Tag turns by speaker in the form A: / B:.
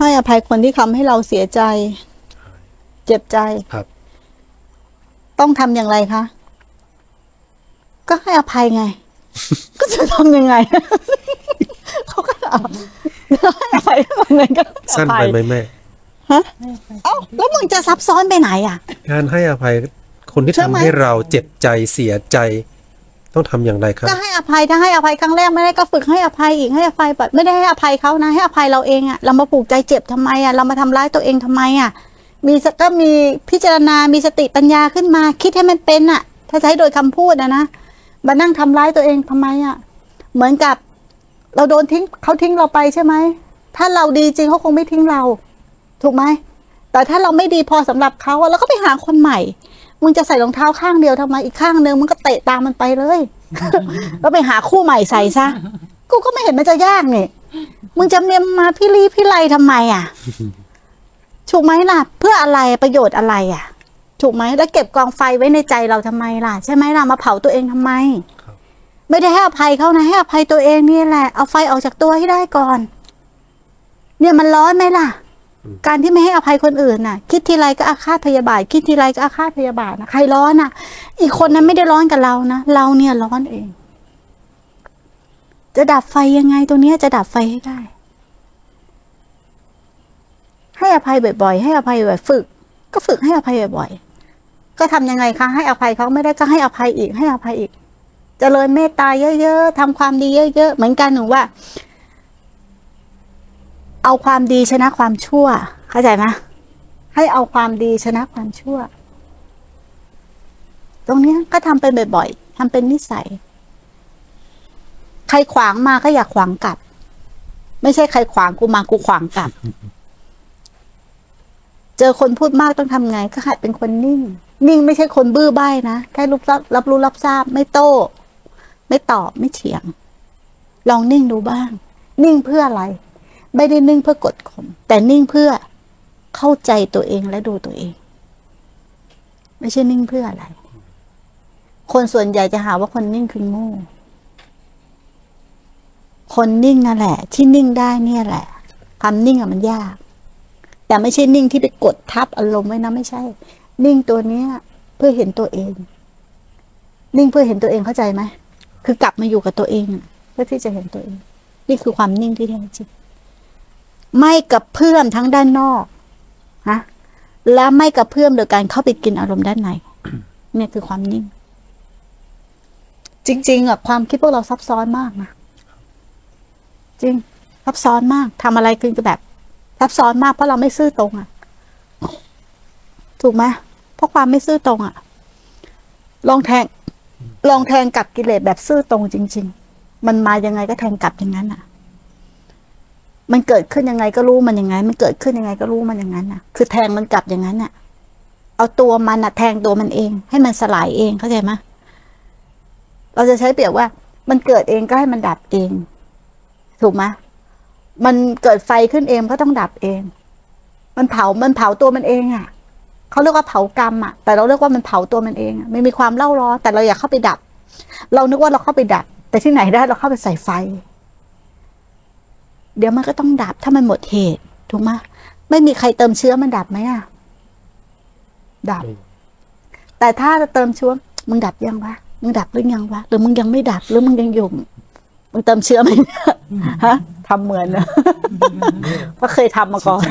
A: ให้อภัยคนที่ทำให้เราเสียใจ เจ็บใจ
B: ครับ
A: ต้องทำอย่างไรคะก็ให้อภัยไง ก็จะทำยังไง เขาก็เอาให้อภัยทำไงก็ให้อ
B: สั้น
A: ภั
B: ไป
A: ย
B: ไหมแม่
A: ฮะเอ้าแล้วมึงจะซับซ้อนไปไหนอะ
B: การให้อภัยคนที่
A: ใช่
B: ทำ
A: ไหม
B: ให้เราเจ็บใจเสียใจ ต้องทำอย่างไรครับ
A: ก็ให้อภัยถ้าให้อภัยครั้งแรกไม่ได้ก็ฝึกให้อภัยอีกให้อภัยแบบไม่ได้ให้อภัยเขานะให้อภัยเราเองอะเรามาผูกใจเจ็บทำไมอะเรามาทำร้ายตัวเองทำไมอะมีก็มีพิจารณา มีสติปัญญาขึ้นมา คิดให้มันเป็นอะถ้าใช้โดยคำพูดนะนะมานั่งทำร้ายตัวเองทำไมอะเหมือนกับ เราโดนทิ้งเขาทิ้งเราไปใช่ไหมถ้าเราดีจริงเขาคงไม่ทิ้งเรา ถูกไหมแต่ถ้าเราไม่ดีพอสำหรับเขาอะเราก็ไปหาคนใหม่ มึงจะใส่รองเท้าข้างเดียวทำไมอีกข้างนึงมึงก็เตะตามมันไปเลย แล้วไปหาคู่ใหม่ใส่ซะกูก็ไม่เห็นมันจะยากนี่มึงจะเมียมาพี่ลีพี่ไลทำไมอะถูกไหมล่ะ เพื่ออะไรประโยชน์อะไรอะ ถูกไหมแล้วเก็บกองไฟไว้ในใจเราทำไมล่ะ ใช่ไหมล่ะมาเผาตัวเองทำไม
B: ครับ
A: ไม่ได้ให้อภัยเขานะให้อภัยตัวเองนี่แหละ เอาไฟออกจากตัวให้ได้ก่อน เนี่ยมันร้อนไหมล่ะ การที่ไม่ให้อภัยคนอื่นน่ะ คิดทีไรก็อาฆาตพยาบาท คิดทีไรก็อาฆาตพยาบาทนะใครร้อนน่ะ อีกคนนั้นไม่ได้ร้อนกับเรานะเราเนี่ยร้อนเอง จะดับไฟยังไงตรงเนี้ยจะดับไฟให้ได้ ให้อภัยบ่อยๆ ให้อภัยบ่อยฝึก ก็ฝึกให้อภัยบ่อยๆก็ทำยังไงคะให้อภัยเขาไม่ได้ก็ให้อภัยอีก ให้อภัยอีกเจริญเมตตาเยอะๆทำความดีเยอะๆเหมือนกันหนูว่า เอาความดีชนะความชั่ว เข้าใจไหมให้เอาความดีชนะความชั่ว ตรงนี้ก็ทำเป็นบ่อยๆทำเป็นนิสัย ใครขวางมาก็อย่าขวางกลับ ไม่ใช่ใครขวางกูมากูขวางกลับ เจอคนพูดมากต้องทำไง ก็หัดเป็นคนนิ่ง นิ่งไม่ใช่คนบื้อใบ้นะแค่รับรับรับรู้รับทราบ ไม่โต้ไม่ตอบไม่เถียง ลองนิ่งดูบ้าง นิ่งเพื่ออะไร ไม่ได้นิ่งเพื่อกดข่มแต่นิ่งเพื่อเข้าใจตัวเองและดูตัวเอง ไม่ใช่นิ่งเพื่ออะไร คนส่วนใหญ่จะหาว่าคนนิ่งคือโง่คนนิ่งนั่นแหละ ที่นิ่งได้เนี่ยแหละความนิ่งอะมันยาก แต่ไม่ใช่นิ่งที่ไปกดทับอารมณ์ไว้นะไม่ใช่ นิ่งตัวเนี้ย เพื่อเห็นตัวเอง นิ่งเพื่อเห็นตัวเองเข้าใจไหมคือกลับมาอยู่กับตัวเองเพื่อที่จะเห็นตัวเอง นี่คือความนิ่งที่แท้จริง ไม่กับเพื่อมทั้งด้านนอกฮะและไม่กับเพื่อมโดยการเข้าไปกินอารมณ์ด้านในเนี่ยคือความนิ่ง จริง ๆอะความคิดพวกเราซับซ้อนมากนะจริงซับซ้อนมากทำอะไรคือแบบซับซ้อนมากเพราะเราไม่ซื่อตรงอะถูกไหมเพราะความไม่ซื่อตรงอะลองแทง ลองแทงกลับกิเลสแบบซื่อตรงจริง ๆ มันมายังไงก็แทงกลับอย่างนั้นอะ มันเกิดขึ้นยังไงก็รู้มันอย่างนั้นมันเกิดขึ้นยังไงก็รู้มันอย่างนั้นอะคือแทงมันกลับอย่างนั้นอะเอาตัวมันอะแทงตัวมันเอง ให้มันสลายเองเข้าใจไหมเราจะใช้เปรียบว่า มันเกิดเองก็ให้มันดับเอง ถูกไหมมันเกิดไฟขึ้นเองก็ต้องดับเอง มันเผา มันเผาตัวมันเองอะเขาเรียกว่าเผากรรมอะ แต่เราเรียกว่ามันเผาตัวมันเองไม่มีความเล่าร้อนแต่เราอยากเข้าไปดับ เรานึกว่าเราเข้าไปดับ แต่ที่ไหนได้เราเข้าไปใส่ไฟ เดี๋ยวมันก็ต้องดับถ้ามันหมดเหตุถูกไหมไม่มีใครเติมเชื้อมันดับไหมอะ ดับ แต่ถ้าจะเติมเชื้อมึงดับยังวะมึงดับหรือยังวะหรือมึงยังไม่ดับหรือมึงยังอยู่มึงเติมเชื้อไหมฮะทำเหมือนนะเพราะเคยทำมาก่อน